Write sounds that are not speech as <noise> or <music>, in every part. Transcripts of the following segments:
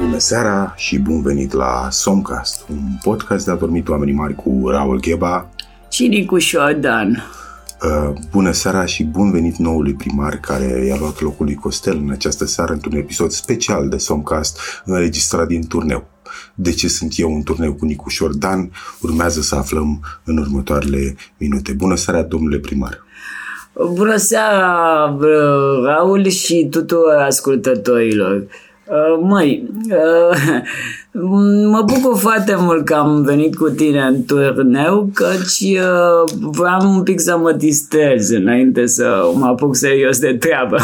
Bună seara și bun venit la Somcast, un podcast de adormit oamenii mari cu Raul Gheba. Și Nicu Șodan. Uh, bună seara și bun venit noului primar care i-a luat locul lui Costel în această seară într-un episod special de Somcast înregistrat din turneu. De ce sunt eu în turneu cu Nicu Șordan? Urmează să aflăm în următoarele minute. Bună seara, domnule primar! Bună seara, Raul și tuturor ascultătorilor. Uh, măi, uh, mă bucur foarte mult că am venit cu tine în turneu, căci uh, vreau un pic să mă distrez înainte să mă apuc serios de treabă.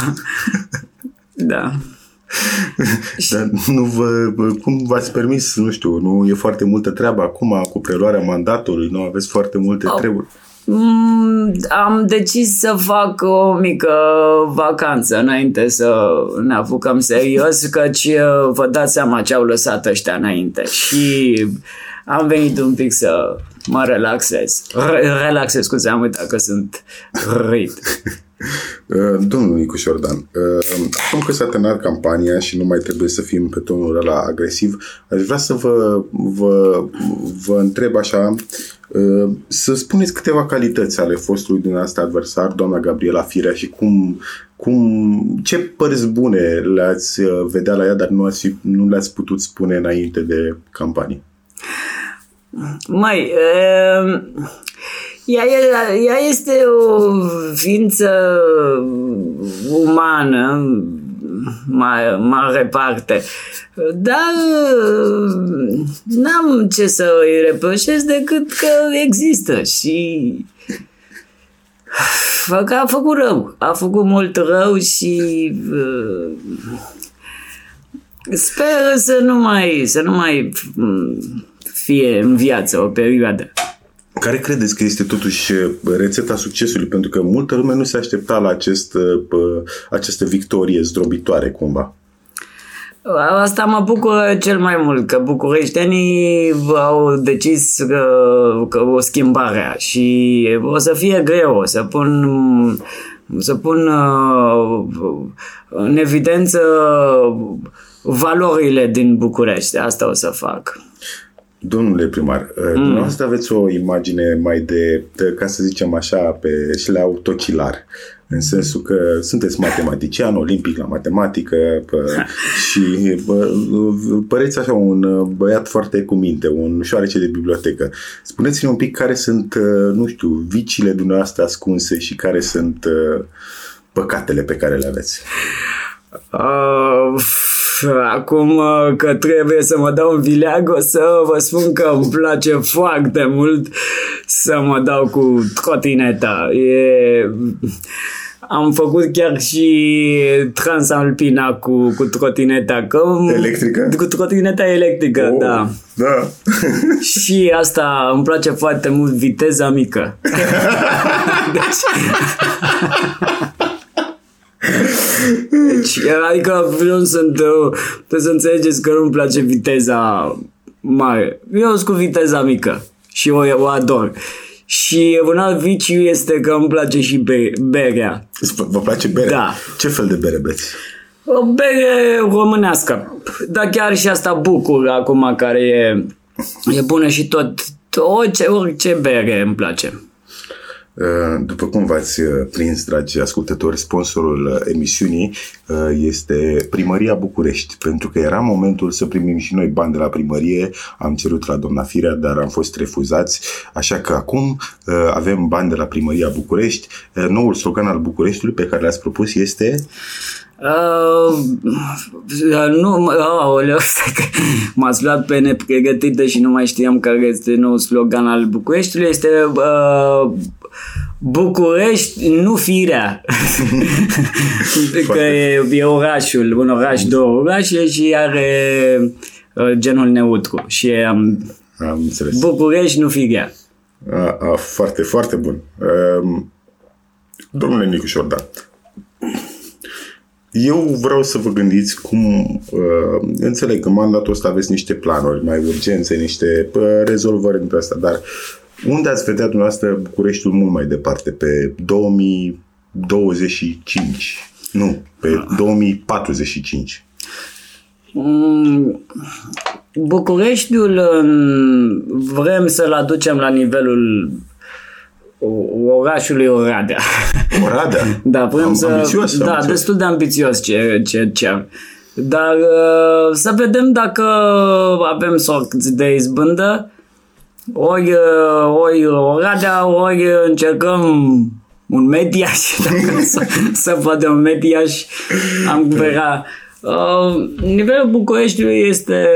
<laughs> da. Dar nu vă, cum v-ați permis, nu știu, nu e foarte multă treabă acum cu preluarea mandatului, nu aveți foarte multe oh. treburi. Mm, am decis să fac o mică vacanță înainte să ne apucăm serios, căci uh, vă dați seama ce au lăsat ăștia înainte și am venit un pic să mă relaxez. relaxez, scuze, am uitat că sunt răit. <laughs> <laughs> Uh, domnul Nicuș Șordan, uh, acum că s-a terminat campania și nu mai trebuie să fim pe tonul ăla agresiv, aș vrea să vă, vă, vă întreb așa, uh, să spuneți câteva calități ale fostului dumneavoastră adversar, doamna Gabriela Firea, și cum, cum, ce părți bune le-ați vedea la ea, dar nu, ați, nu le-ați putut spune înainte de campanie? Mai, uh ea, ea este o ființă umană, mare, mare parte. Dar n-am ce să îi reproșez decât că există și că a făcut rău. A făcut mult rău și uh, sper să nu mai, să nu mai fie în viață o perioadă. Care credeți că este totuși uh, rețeta succesului? Pentru că multă lume nu se aștepta la acest, uh, această victorie zdrobitoare cumva. Asta mă bucură cel mai mult, că bucureștenii au decis că, că o schimbare și o să fie greu, o să pun, să pun uh, în evidență valorile din București. Asta o să fac. Domnule primar, uh, mm. dumneavoastră aveți o imagine mai de, de, ca să zicem așa, pe șleau tocilar, în sensul că sunteți matematician, olimpic la matematică pă, <laughs> și bă, păreți așa un băiat foarte cu minte, un șoarece de bibliotecă. Spuneți-mi un pic care sunt, uh, nu știu, vicile dumneavoastră ascunse și care sunt uh, păcatele pe care le aveți. Uh acum uh, că trebuie să mă dau în vileag, o să vă spun că îmi place foarte mult să mă dau cu trotineta. E... Am făcut chiar și Transalpina cu, cu trotineta. Că, electrică? Cu trotineta electrică, oh, da. Da. <laughs> <laughs> și asta îmi place foarte mult, viteza mică. deci... <laughs> Deci, adică nu sunt, trebuie să înțelegeți că nu-mi place viteza mare. Eu sunt cu viteza mică și o, o ador. Și un alt viciu este că îmi place și be- berea. Vă place berea? Da. Ce fel de bere beți? O bere românească. Dar chiar și asta bucur acum care e, e bună și tot orice, orice bere îmi place. Uh, după cum v-ați uh, prins, dragi ascultători, sponsorul uh, emisiunii este Primăria București, pentru că era momentul să primim și noi bani de la primărie. Am cerut la doamna Firea, dar am fost refuzați, așa că acum avem bani de la Primăria București. Noul slogan al Bucureștiului pe care l-ați propus este... Uh, nu, aoleu, <laughs> stai că m-ați luat pe nepregătită și nu mai știam care este nou slogan al Bucureștiului. Este uh, București, nu firea. că e, e orașul, un oraș, două orașe și are uh, genul neutru. Și am, am înțeles. București, nu firea. A, a, foarte, foarte bun. Um, domnule Nicu Șordan, eu vreau să vă gândiți cum, uh, înțeleg că mandatul ăsta aveți niște planuri mai urgențe, niște uh, rezolvări între asta, dar unde ați vedea dumneavoastră Bucureștiul mult mai departe? Pe 2025? Nu, pe 2045. Mm, Bucureștiul mm, vrem să-l aducem la nivelul orașului Oradea. Oradea? <laughs> Da, vrem Am, să... ambițios, da, ambițios. destul de ambițios ce, ce cer. Dar uh, să vedem dacă avem sorți de izbândă. Ori, uh, ori Oradea, ori încercăm un mediaș, <laughs> dacă să, să văd un mediaș, am vrea. Uh, nivelul Bucureștiului este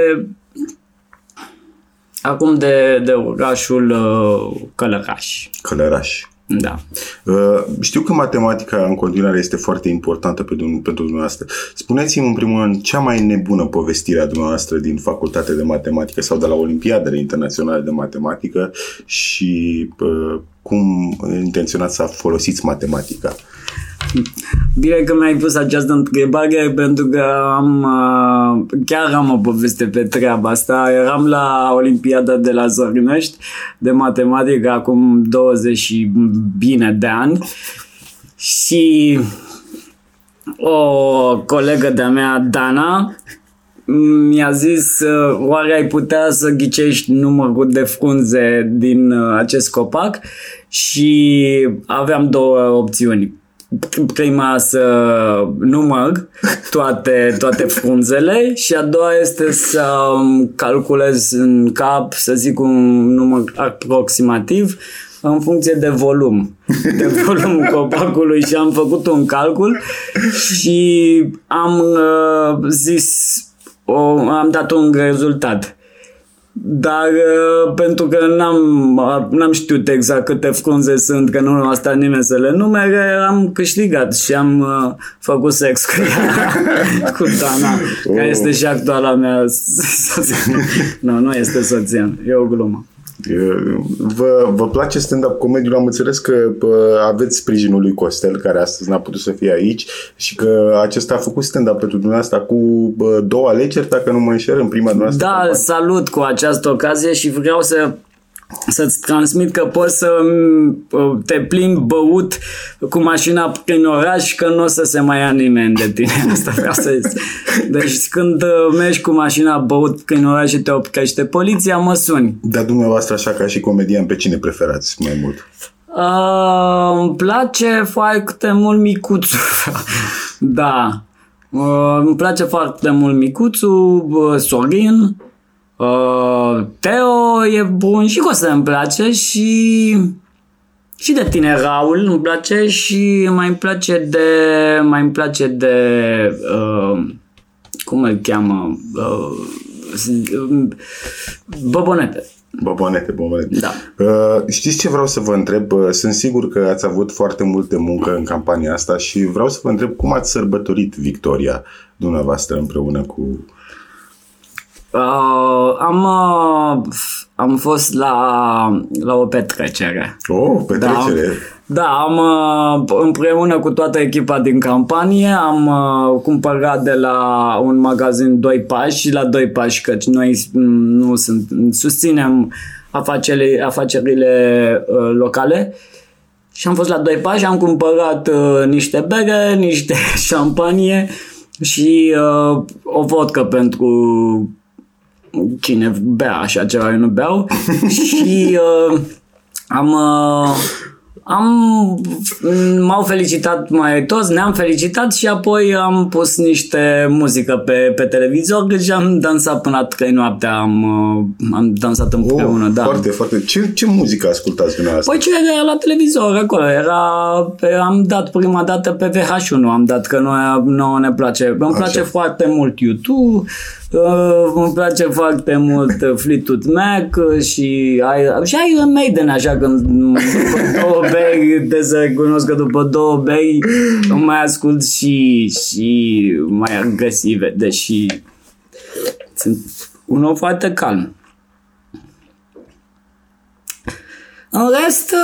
acum de, de orașul uh, Călăraș. Călăraș. Da. Uh, Știu că matematica în continuare este foarte importantă pentru, pentru dumneavoastră. Spuneți-mi în primul rând cea mai nebună povestire a dumneavoastră din facultate de matematică sau de la Olimpiadele Internaționale de Matematică și uh, cum intenționați să folosiți matematica. Bine că mi-ai pus această întrebare pentru că am, uh, chiar am o poveste pe treaba asta. Eram la Olimpiada de la Zărnești de matematică acum 20 și bine de ani și o colegă de-a mea, Dana, mi-a zis uh, oare ai putea să ghicești numărul de frunze din uh, acest copac și aveam două opțiuni prima să număr toate, toate frunzele și a doua este să calculez în cap, să zic un număr aproximativ în funcție de volum, de <laughs> volum copacului și am făcut un calcul și am uh, zis, o, am dat un rezultat. Dar uh, pentru că n-am, uh, n-am știut exact câte frunze sunt, că nu a stat nimeni să le numere, am câștigat și am uh, făcut sex cu ea, <laughs> cu Dana, oh. care este și actuala mea <laughs> soție. Nu, nu este soția, e o glumă. Vă, vă place stand-up comedy Am înțeles că bă, aveți sprijinul lui Costel, care astăzi n-a putut să fie aici și că acesta a făcut stand-up pentru dumneavoastră cu bă, două alegeri, dacă nu mă înșel, în prima dumneavoastră Da, campanie. salut cu această ocazie și vreau să să-ți transmit că poți să m, te plimbi băut cu mașina prin oraș că nu o să se mai ia nimeni de tine. <laughs> Asta vreau să zic. Deci când uh, mergi cu mașina băut prin oraș și te oprește poliția, mă suni. Dar dumneavoastră, așa ca și comedian, pe cine preferați mai mult? Uh, îmi place foarte mult micuțul. <laughs> da. Uh, îmi place foarte mult micuțul, uh, Sorin. Uh, Teo e bun și Costel îmi place și și de tine Raul îmi place și mai îmi place de mai îmi place de uh, cum îl cheamă uh, Bobonete. Bobonete, bobonete. Da. Uh, știți ce vreau să vă întreb? Uh, Sunt sigur că ați avut foarte multă muncă în campania asta și vreau să vă întreb cum ați sărbătorit victoria dumneavoastră împreună cu... Uh, am, uh, am fost la, la o petrecere. Oh, petrecere! Da, am uh, împreună cu toată echipa din campanie am uh, cumpărat de la un magazin Doi Pași și la Doi Pași, căci noi mm, nu sunt, susținem afacerile, afacerile uh, locale și am fost la Doi Pași, am cumpărat uh, niște bere, niște <laughs> șampanie și uh, o vodcă pentru cine bea așa ceva, eu nu beau <laughs> și uh, am uh, am, m-au felicitat mai toți, ne-am felicitat și apoi am pus niște muzică pe, pe televizor și am dansat până la trei noaptea, am, uh, am dansat împreună, oh, da. Foarte, foarte. Ce, ce muzică ascultați dumneavoastră? Păi ce era la televizor acolo? Era, pe, am dat prima dată pe VH1, am dat că noi, nouă ne place. Îmi place foarte mult YouTube, uh, îmi place foarte mult uh, Fleetwood Mac uh, și, și Iron Maiden, așa când după <laughs> două bei, de să recunosc că după două bei mai ascult și, și mai agresive, deși sunt un om foarte calm. În rest,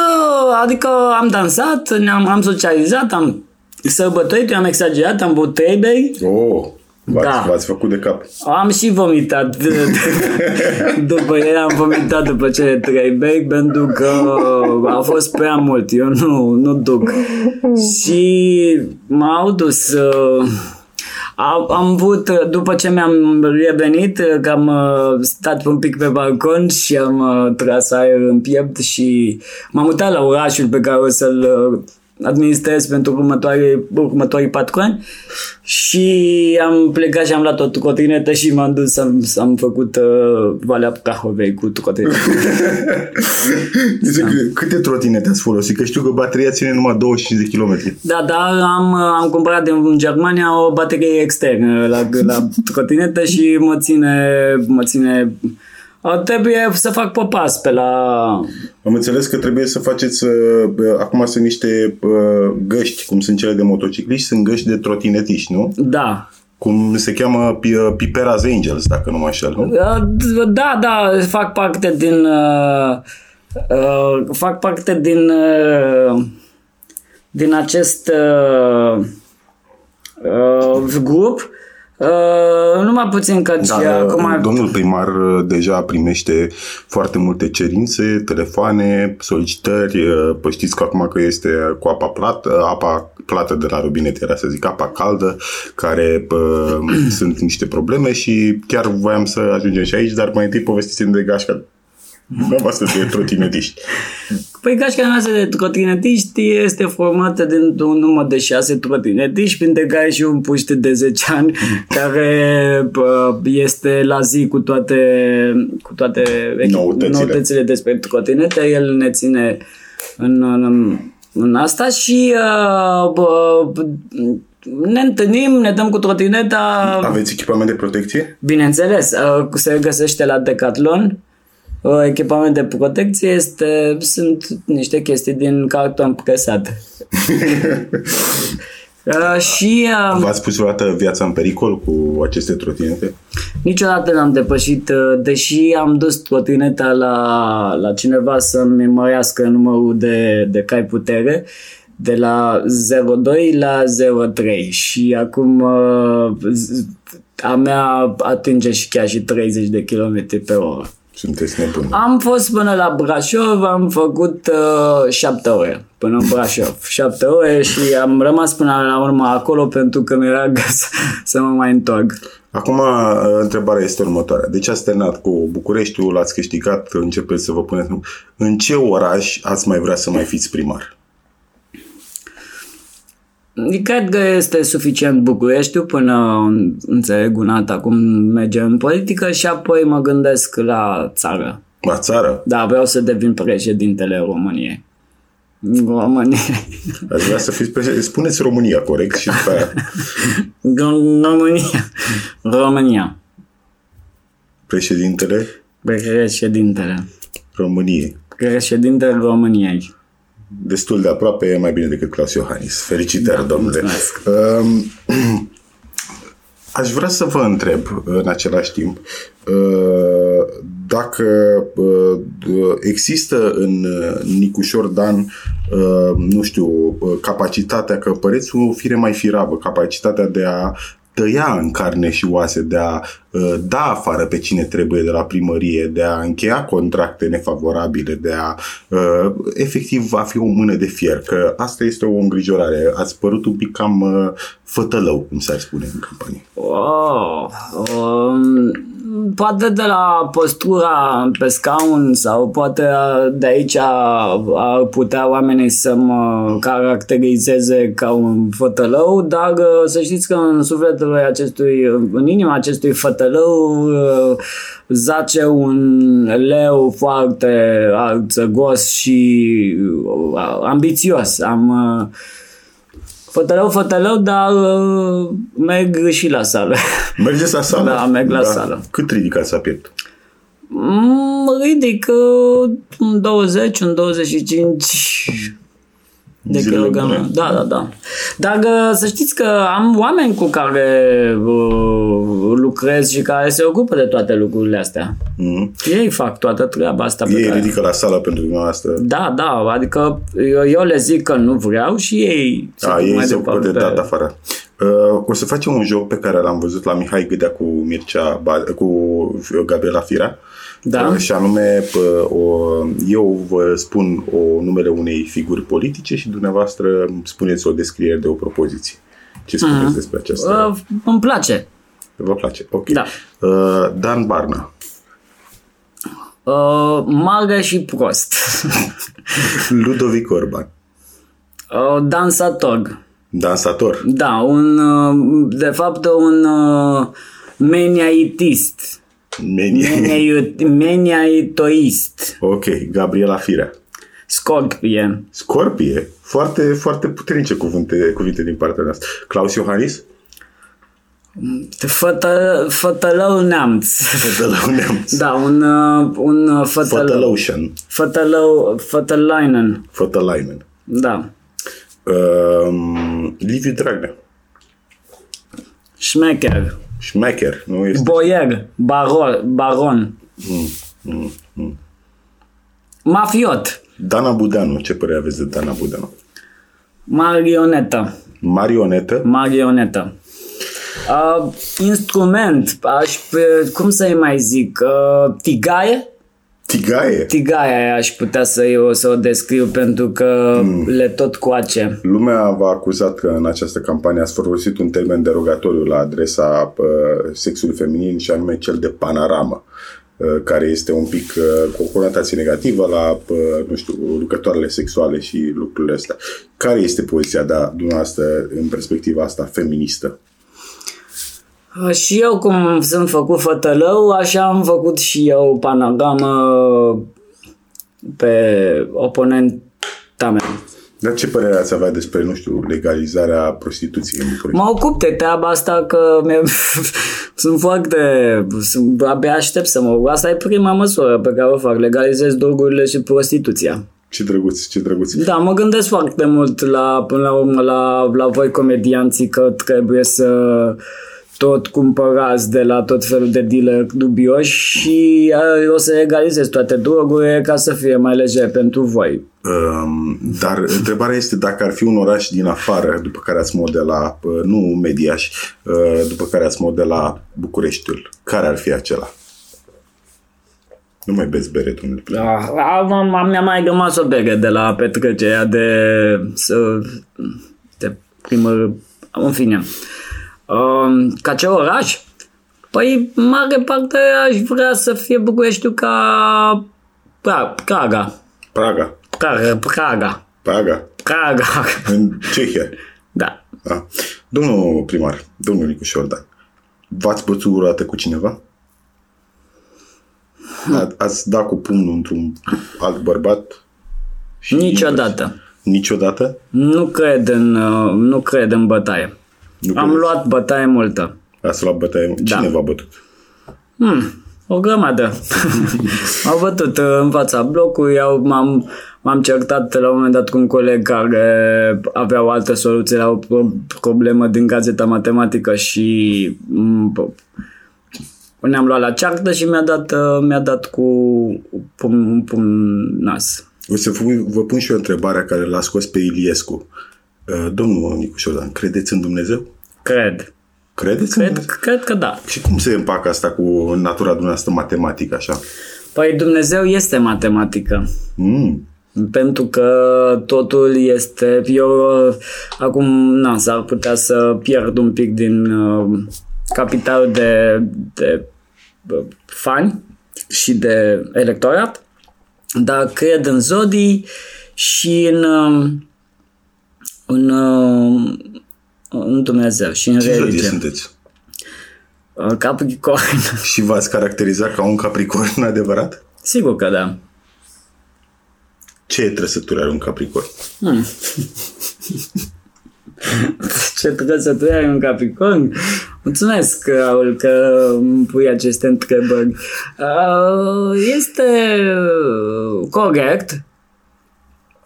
adică am dansat, ne-am am socializat, am sărbătorit, eu am exagerat, am băut trei bei. Oh, V-ați, Da. v-ați făcut de cap. Am și vomitat <laughs> după el, am vomitat după cele trei bei pentru că a fost prea mult, eu nu, nu duc. Și m-au dus... uh, Am, am avut, după ce mi-am revenit, că am uh, stat un pic pe balcon și am uh, tras aer în piept și m-am mutat la orașul pe care o să-l uh, administrez pentru următoare, următorii patru ani și am plecat și am luat o trotinetă și m-am dus, am, am făcut uh, Valea Prahovei cu trotinetă. <laughs> Zice, că- câte trotinete ați folosit? Că știu că bateria ține numai 25 de kilometri. Da, dar am, am cumpărat din Germania o baterie externă la, la trotinetă și mă ține, mă ține Uh, Trebuie să fac popas pe la... Am înțeles că trebuie să faceți, uh, bă, acum sunt niște uh, găști, cum sunt cele de motocicliști, sunt găști de trotinetiști, nu? Da. Cum se cheamă Pi- uh, Pipera's Angels, dacă nu mă înșel, nu? Uh, Da, da, fac parte din... Uh, uh, fac parte din... Uh, din acest uh, uh, grup. Uh, numai puțin că Da, și acum... domnul primar uh, deja primește foarte multe cerințe, telefoane, solicitări. uh, Păi știți că acum că este cu apa plată, apa plată de la robinet, era să zic apa caldă, care uh, <clears throat> sunt niște probleme și chiar voiam să ajungem și aici, dar mai întâi povestiți de gașca dumneavoastră de trotinetiști. Păi gașca noastră de trotinetiști este formată din un număr de șase trotinetiști, printre care și un puște de 10 ani, <laughs> care bă, este la zi cu toate, cu toate echip- Noutățile. noutățile despre trotinete. El ne ține în, în, în asta și uh, bă, ne întâlnim, ne dăm cu trotineta, Aveți echipament de protecție? Bineînțeles, uh, se găsește la Decathlon. Uh, Echipament de protecție este, sunt niște chestii din carton presat. <laughs> Uh, și uh, V-ați pus vreodată viața în pericol cu aceste trotinete? niciodată n-am depășit, uh, deși am dus trotineta la, la cineva să-mi mărească numărul de, de cai putere de la 0,2 la 0,3 și acum uh, z- a mea atinge și chiar și 30 de km pe oră. Sunteți nebuni. Am fost până la Brașov, am făcut uh, șapte ore până în Brașov. Șapte ore și am rămas până la urmă acolo pentru că mi-era <laughs> greu să, să mă mai întorc. Acum, uh, întrebarea este următoarea. Deci ați terminat cu Bucureștiul, l-ați câștigat, începeți să vă puneți... În ce oraș ați mai vrea să mai fiți primar? Cred că este suficient Bucureștiul până înțeleg un alt acum merge în politică și apoi mă gândesc la țară. La țară? Da, vreau să devin președintele României. România. Aș vrea să fiți președinte. Spuneți România, corect? Și după aia România. România. președintele Președintele. României. Președintele României. Destul de aproape, e mai bine decât Claus Iohannis. Felicitări, da, domnule. mulțumesc. Um, <clears throat> Aș vrea să vă întreb în același timp uh, dacă uh, există în Nicușor Dan, uh, nu știu, uh, capacitatea, că păreți o fire mai firavă, capacitatea de a tăia în carne și oase, de a uh, da afară pe cine trebuie de la primărie, de a încheia contracte nefavorabile, de a uh, efectiv va fi o mână de fier, că asta este o îngrijorare. Ați părut un pic cam uh, fătălău, cum s-ar spune în campanie. Oh, um, poate de la postura pe scaun sau poate de aici ar putea oamenii să mă caracterizeze ca un fătălău, dar uh, să știți că în sufletul lui acestui, în inima acestui fătălău uh, zace un leu foarte arțăgos și uh, ambițios. Am uh, Fătălău, fătălău, dar uh, merg și la sală. Mergeți la sală? Da, merg la sală. Cât ridicați la piept? Mm, ridic uh, un 20, un 25 de Zilele kilograme. bune. Da, da, da. Dar uh, să știți că am oameni cu care uh, lucrez și care se ocupă de toate lucrurile astea. Mm. Ei fac toată treaba asta pe Ei care... ridică la sală pentru dumneavoastră. Da, da, adică eu, eu le zic că nu vreau și ei A, duc ei mai se ocupă departe de pe- dat afară. Uh, o să facem un joc pe care l-am văzut la Mihai Gâdea cu Mircea, Ba- cu Gabriela Firea. Da. Uh, și anume, uh, o, eu vă spun o numele unei figuri politice și dumneavoastră îmi spuneți o descriere de o propoziție. Ce spuneți despre aceasta? Uh, îmi place. Vă place? Ok. Da. Uh, Dan Barna. Uh, magă și prost. <laughs> Ludovic Orban. uh, dansator. Dansator. Da, un, uh, de fapt un uh, meniaitist. Menia. Meniai- Meniaitoist. ok. Gabriela Firea. Scorpie. Scorpie. Foarte, foarte puternice cuvinte, cuvinte din partea noastră. Claus Iohannis. Fătă, fătălău neamț. Fătălău neamț. Da, un, uh, un uh, fătălău. Fătălăușan. Fătălău, fătălainen. Fătălainen. Da. Um, Liviu Dragnea. Șmecher. Schmecker. Nu este... Boier. Baron. baron. Mafiot. Dana Budeanu. Ce părere aveți de Dana Budeanu? Marionetă. Marionetă. Marionetă. Uh, instrument, aș, pe- cum să-i mai zic, uh, tigaie? Tigaie. Tigaia aș putea să, eu, să o descriu pentru că mm. le tot coace. Lumea v-a acuzat că în această campanie ați folosit un termen derogatoriu la adresa uh, sexului feminin și anume cel de panoramă uh, care este un pic uh, cu o conotație negativă la, uh, nu știu, lucrătoarele sexuale și lucrurile astea. Care este poziția da, dumneavoastră în perspectiva asta feministă? Uh, Și eu cum sunt făcut fătălău, așa am făcut și eu panagamă pe oponenta mea. Dar ce părere ați avea despre, nu știu, legalizarea prostituției în București? Mă ocup de treaba asta că mi <laughs> sunt foarte... Sunt, abia aștept să mă Asta e prima măsură pe care o fac. Legalizez drogurile și prostituția. Ce drăguț, ce drăguț. Da, mă gândesc foarte mult la, până la urmă la, la voi comedianții că trebuie să tot cumpărați de la tot felul de dealer dubioși și uh, o să egalizez toate drogurile ca să fie mai lejer pentru voi. Um, dar întrebarea este dacă ar fi un oraș din afară după care ați modela, uh, nu Mediaș, uh, după care ați modela Bucureștiul, care ar fi acela? Nu mai beți bere, domnule. Ah, am, am, mi-a mai rămas o bere de la petrecerea de, să, de primă, în fine. Um, ca ce oraș? Păi, mare parte aș vrea să fie Bucureștiul ca Pra, Praga. Praga. Praga. Praga. Praga. Praga. În Cehia. Da. Da. Domnul primar, domnul Nicuș Șordan, v-ați bătut vreodată cu cineva? A, ați dat cu pumnul într-un alt bărbat? Și Niciodată. Niciodată? Nu cred în, uh, nu cred în bătaie. Nu Am credeți? luat bătaie multă. Ați luat bătaie? Cine v-a bătut? Hmm, o grămadă. <laughs> Au bătut uh, în fața blocului, au, m-am, m-am certat la un moment dat cu un coleg care avea o altă soluție la o pro- problemă din gazeta matematică și m, p- ne-am luat la ceartă și mi-a dat, uh, mi-a dat cu pum, un pum nas. O să vă, vă pun și eu întrebarea care l-a scos pe Iliescu. Uh, Domnul Nicu Șordan, credeți în Dumnezeu? Cred. Credeți în Cred, Dumnezeu? cred că da. Și cum se împacă asta cu natura dumneavoastră matematică, așa? Păi Dumnezeu este matematică. Mm. Pentru că totul este... Eu uh, acum, na, s-ar putea să pierd un pic din uh, capital de, de uh, fani și de electorat, dar cred în zodii și în, uh, în, uh, în Dumnezeu și în Ce zodie religie. sunteți? Uh, Capricorn. <laughs> Și v-ați caracterizat ca un capricorn <laughs> adevărat? Sigur că da. Ce trăsături are un capricorn? <laughs> Ce trăsături are un capricorn? Mulțumesc, Raul, că îmi pui aceste întrebări. Uh, Este corect,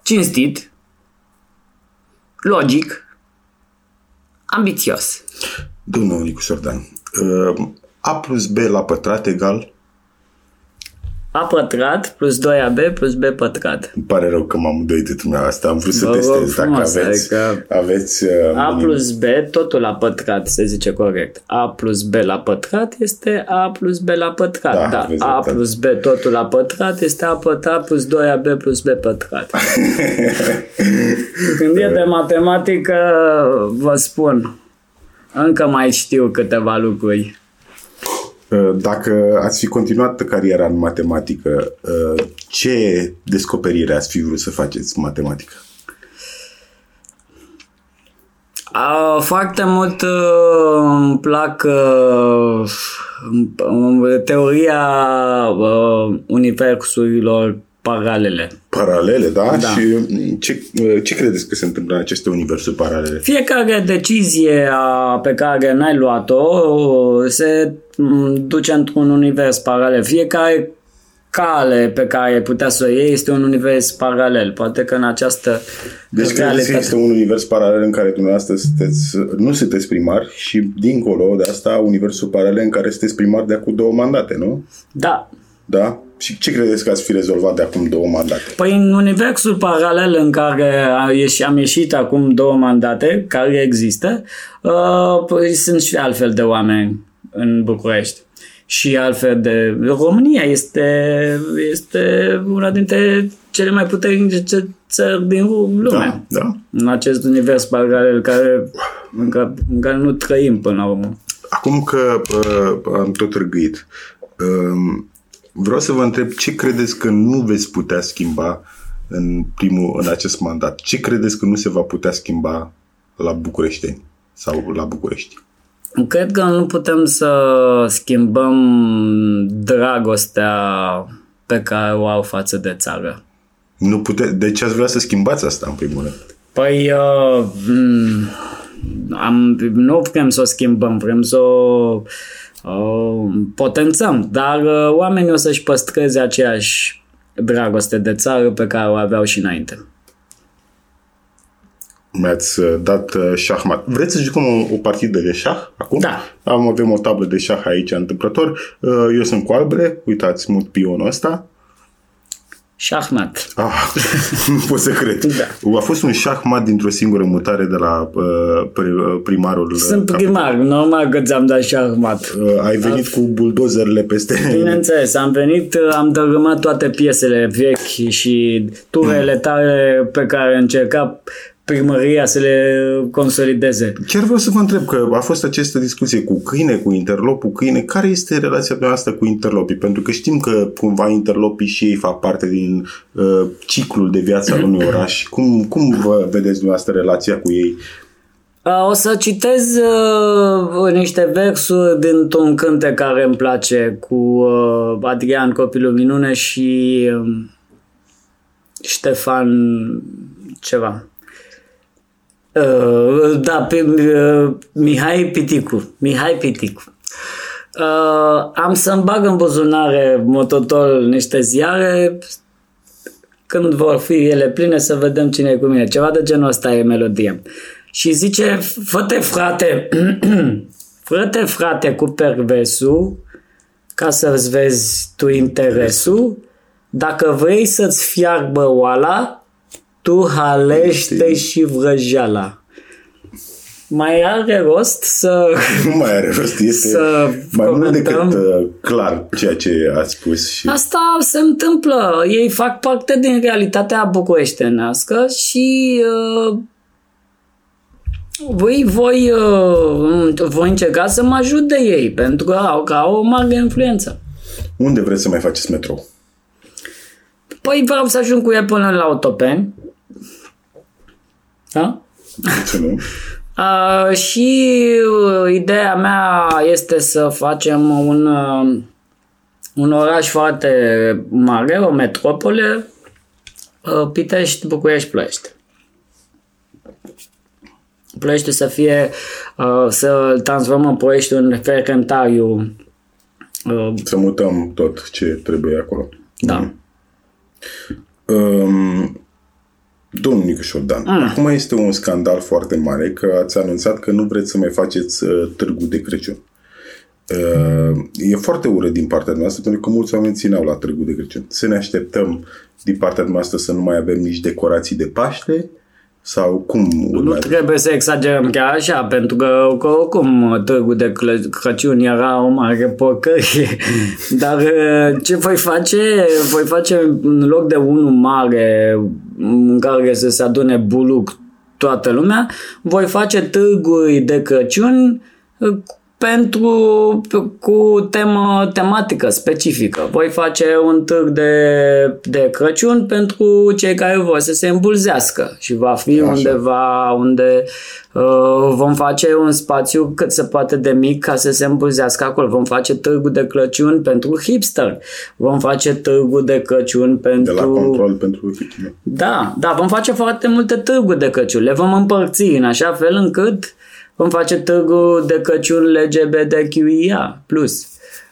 cinstit, logic, ambițios. Domnul Nicu Șordan, uh, A plus B la pătrat egal A pătrat plus 2AB plus B pătrat. Îmi pare rău că m-am îndoit de dumneavoastră. Am vrut să Vă rog testez dacă frumos, aveți, adică aveți uh, A minim- plus B, totul la pătrat, se zice corect. A plus B la pătrat este A plus B la pătrat. Da, Da, aveți A dreptate. plus B, totul la pătrat, este A pătrat plus 2AB plus B pătrat. <laughs> Când e de matematică, vă spun, încă mai știu câteva lucruri. Uh, Dacă ați fi continuat cariera în matematică, uh, ce descoperire ați fi vrut să faceți în matematică? A, foarte mult uh, îmi plac uh, um, teoria uh, universurilor paralele. Paralele, da? Da. Și mm, ce, uh, ce credeți că se întâmplă în aceste universuri paralele? Fiecare decizie a, pe care n-ai luat-o uh, se m, duce într-un univers paralel. Fiecare cale pe care ai putea să o iei este un univers paralel. Poate că în această Deci credeți că este un univers paralel în care dumneavoastră sunteți, nu sunteți primar și dincolo de asta universul paralel în care sunteți primar de acum două mandate, nu? Da. Da? Și ce credeți că ați fi rezolvat de acum două mandate? Păi în universul paralel în care a ieși, am ieșit acum două mandate, care există, uh, păi sunt și altfel de oameni în București. Și altfel de... România este, este una dintre cele mai puternice țări din lume. Da, da. În acest univers paralel care, în, care, în care nu trăim până la urmă. Acum că uh, am tot răgâit, uh, vreau să vă întreb ce credeți că nu veți putea schimba în, primul, în acest mandat? Ce credeți că nu se va putea schimba la Bucureșteni sau la București? Cred că nu putem să schimbăm dragostea pe care o au față de țară. Nu pute- de ce ați vrea să schimbați asta în primul rând? Păi, uh, m- am, nu vrem să o schimbăm, vrem să o uh, potențăm, dar uh, oamenii o să-și păstreze aceeași dragoste de țară pe care o aveau și înainte. Mi-ați uh, dat uh, șahmat. Vreți să jucăm o, o partidă de șah acum? Da. Am, avem o tablă de șah aici întâmplător. Uh, Eu sunt cu albele. Uitați, mut pionul ăsta. Șahmat. Ah, nu <laughs> pot să cred. Da. A fost un șahmat dintr-o singură mutare de la uh, pri- primarul. uh, Sunt cap- primar, normal că ți-am dat șahmat. Uh, ai venit cu buldozerele peste... <laughs> Bineînțeles, am venit, am dărâmat toate piesele vechi și turele tale pe care încerca primăria să le consolideze. Chiar vreau să vă întreb că a fost această discuție cu câine, cu interlopul câine. Care este relația noastră cu interlopii? Pentru că știm că cumva interlopii și ei fac parte din uh, ciclul de viață al unui oraș. Cum, cum vă vedeți dumneavoastră relația cu ei? Uh, O să citez uh, niște versuri dintr-un cântec care îmi place cu uh, Adrian Copilul Minune și uh, Ștefan ceva. Uh, da, pe, uh, Mihai Piticu. Mihai Piticu. Uh, am să-mi bag în buzunare mototol niște ziare când vor fi ele pline să vedem cine e cu mine. Ceva de genul ăsta e melodie. Și zice, fă-te frate, <clears throat> fă-te frate cu perversul ca să-ți vezi tu interesul. Dacă vrei să-ți fiarbă oala, tu halește și vrăjeala. Mai are rost să... Nu <laughs> mai are rost. Este Să mai mult comentăm. decât uh, clar ceea ce ați spus. Și... Asta se întâmplă. Ei fac parte din realitatea bucureștenească și uh, voi, voi, uh, voi încerca să mă ajut de ei, pentru că au, că au o mare influență. Unde vreți să mai faceți metrou? Păi vreau să ajung cu ei până la Otopeni. Da? Ce nu? <laughs> Uh, și uh, ideea mea este să facem un, uh, un oraș foarte mare, o metropole, uh, Pitești, București, Ploiești. Ploiești să fie, uh, să transformăm Ploiești în ferentariu. Uh, Să mutăm tot ce trebuie acolo. da. Um, domnul Nicuș Șordan, Mm. acum este un scandal foarte mare că ați anunțat că nu vreți să mai faceți uh, târgul de Crăciun. Uh, e foarte urât din partea noastră pentru că mulți oameni țineau la Târgu de Crăciun. Să ne așteptăm din partea noastră să nu mai avem nici decorații de Paște sau cum Nu urmează? trebuie să exagerăm chiar așa, pentru că, că oricum târgul de Clă- Crăciun era o mare porcărie. <laughs> Dar uh, ce voi face? Voi face în loc de unul mare în care să se adune buluc toată lumea, voi face târguri de Crăciun uh, pentru cu temă tematică specifică. Voi face un târg de, de Crăciun pentru cei care vor să se îmbulzească și va fi Așa. undeva unde uh, vom face un spațiu cât se poate de mic ca să se îmbulzească acolo. Vom face târgul de Crăciun pentru hipster. Vom face târgul de Crăciun De pentru... la control pentru hipster. Da, da, vom face foarte multe târguri de Crăciun. Le vom împărți în așa fel încât vom face târgul de Crăciun LGBTQIA+.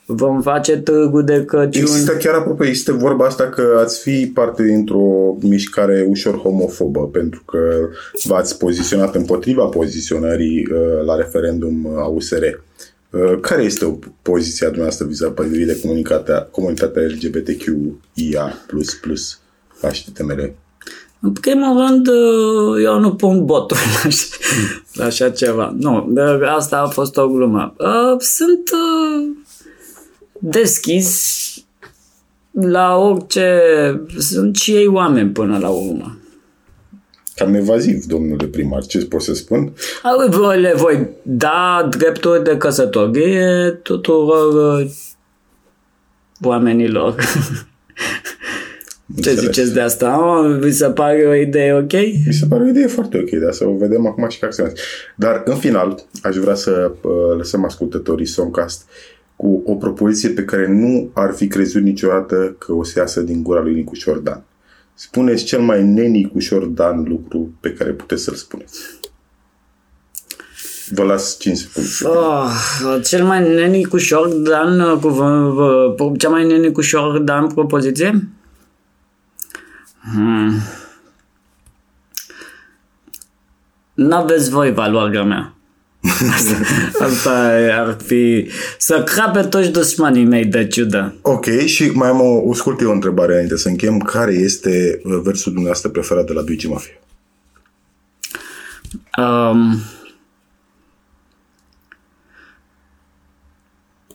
Vom face târgul de Crăciun... Există chiar apropo, există vorba asta că ați fi parte dintr-o mișcare ușor homofobă, pentru că v-ați poziționat împotriva poziționării uh, la referendum a USR. Uh, care este poziția dumneavoastră vis-a-vis de comunitatea, comunitatea LGBTQIA++ la HTML? În primul rând, uh, eu nu pun botul la <laughs> așa, la așa ceva. Nu, dar asta a fost o glumă. Uh, Sunt uh, deschis la orice... Sunt și ei oameni până la urmă. Cam evaziv, domnule primar, ce pot să spun? Au, voi- Le voi da drepturi de căsătorie tuturor uh, oamenilor. <laughs> Ce Înțeles. ziceți de asta? Oh, vi se pare o idee ok? Mi se pare o idee foarte ok, dar să o vedem acum și ca acționează. Dar, în final, aș vrea să uh, lăsăm ascultătorii Songcast cu o propoziție pe care nu ar fi crezut niciodată că o să iasă din gura lui Nicușor Dan. Spuneți cel mai nenicușor Dan lucru pe care puteți să-l spuneți. Vă las 5 secunde. Oh, cel mai nenicușor Dan uh, cu vă- vă- cea mai nenicușor Dan propoziție? Hmm. N-aveți voi valoarea mea. <laughs> Asta, asta ar fi să crape toți dușmanii mei de ciudă. Ok, și mai am o, o scurtă eu întrebare înainte să încheiem. Care este uh, versul dumneavoastră preferat de la Beauty Mafia? Um,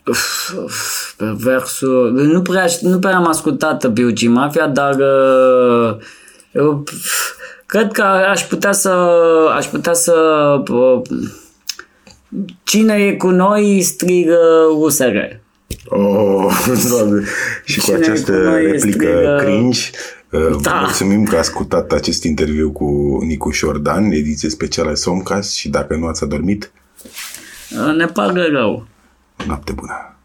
uf, uf, pe versul... Nu prea, nu prea am ascultat Biugi Mafia, dar uh, eu, pf, cred că aș putea să... Aș putea să... Uh, cine e cu noi strigă USR. Oh, <laughs> doamne. Și cu Cine această cu noi replică strigă- cringe, uh, Da. mulțumim că ați ascultat acest interviu cu Nicu Șordan, ediție specială Somcast și dacă nu ați adormit, Ne pare rău. Noapte bună!